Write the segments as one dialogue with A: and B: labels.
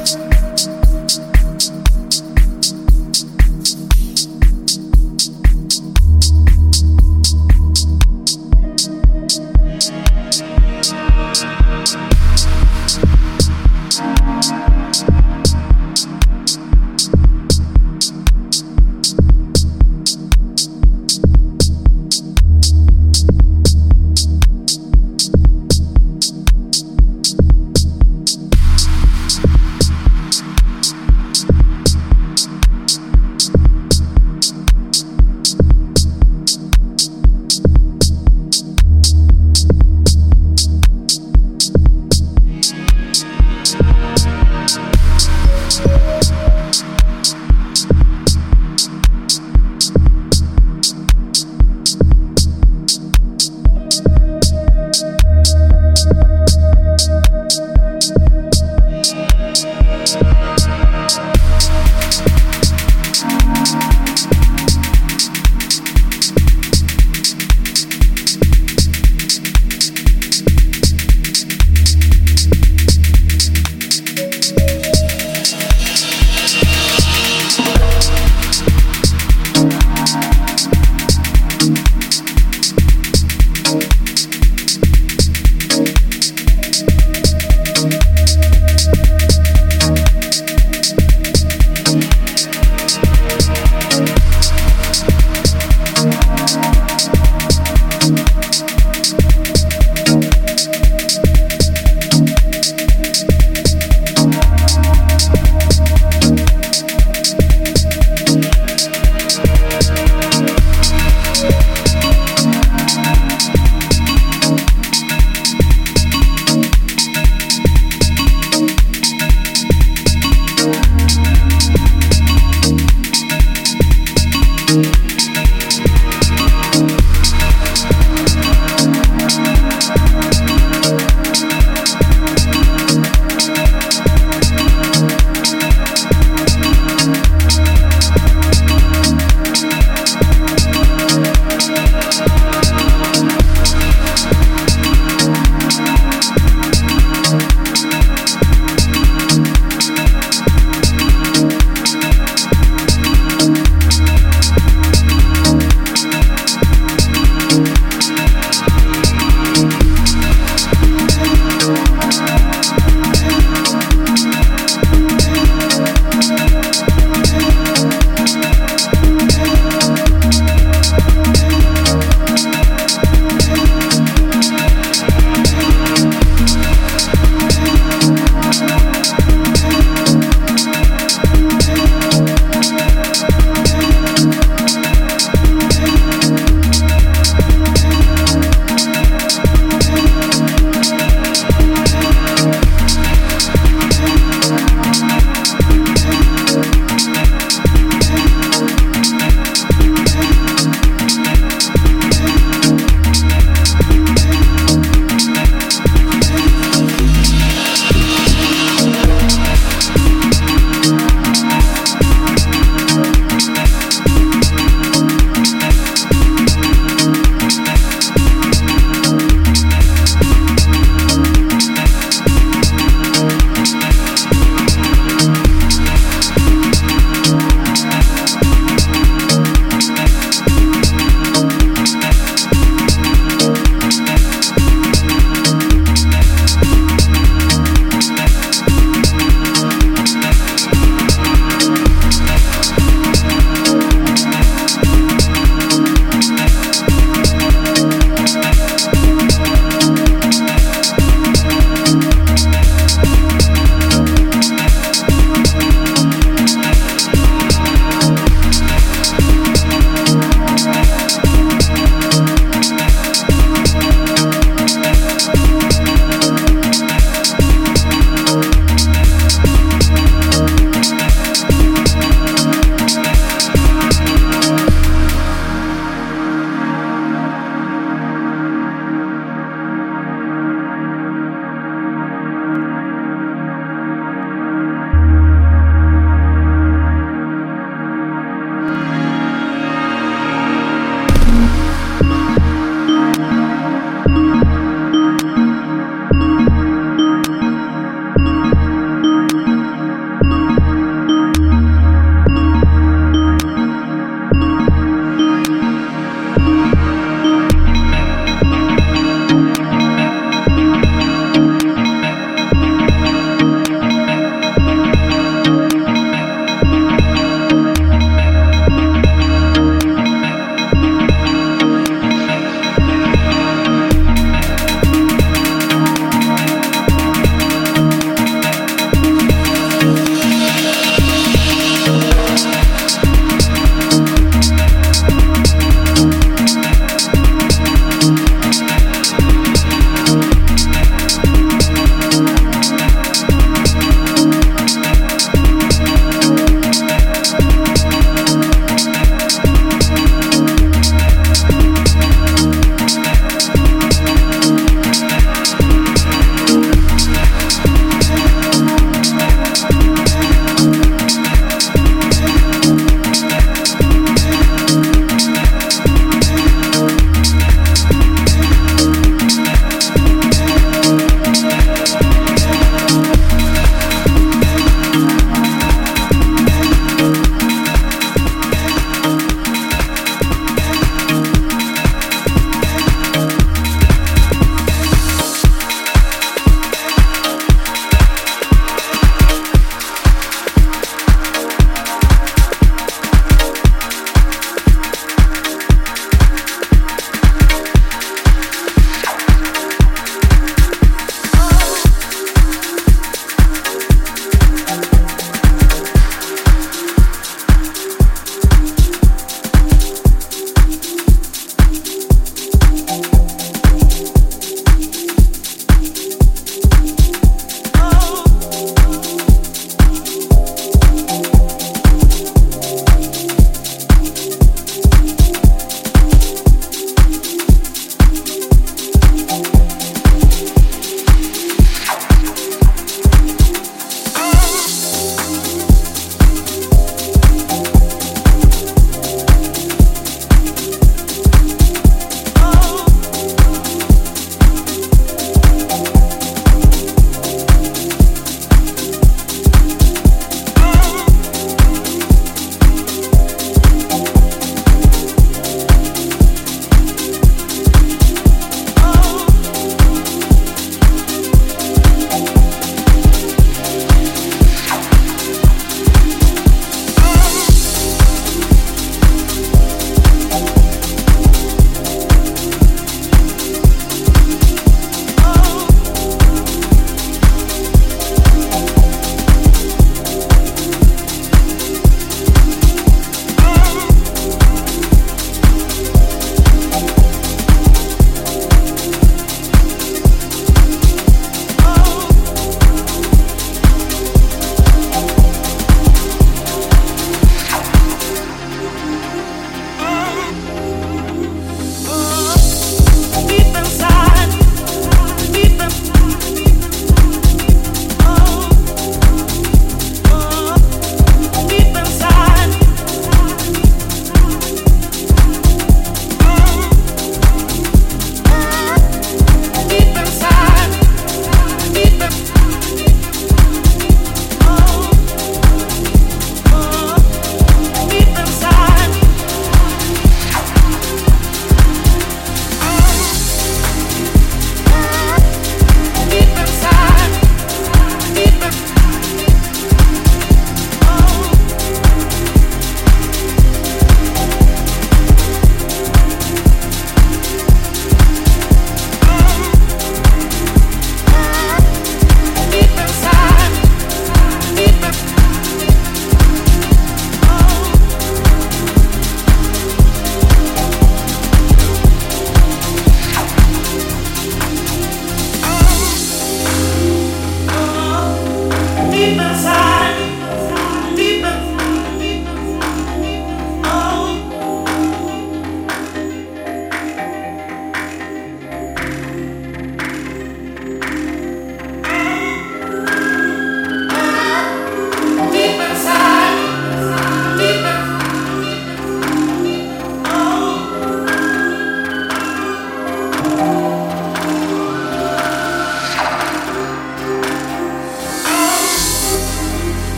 A: Podcast.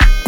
A: you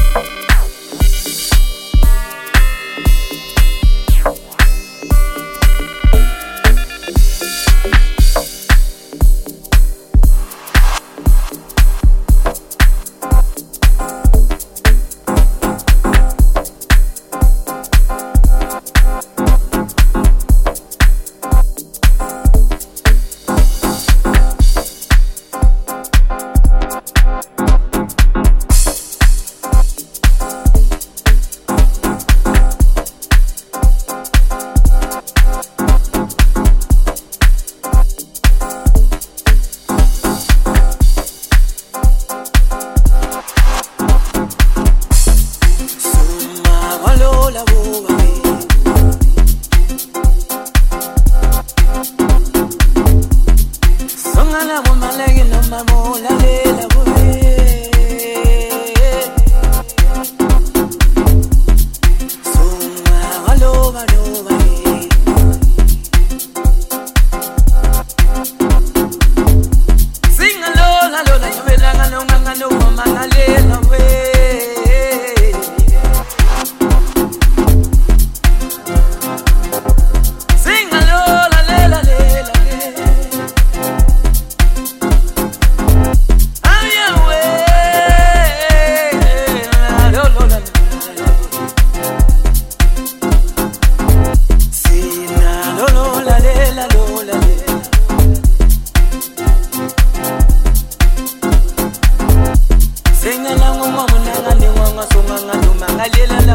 A: Dalila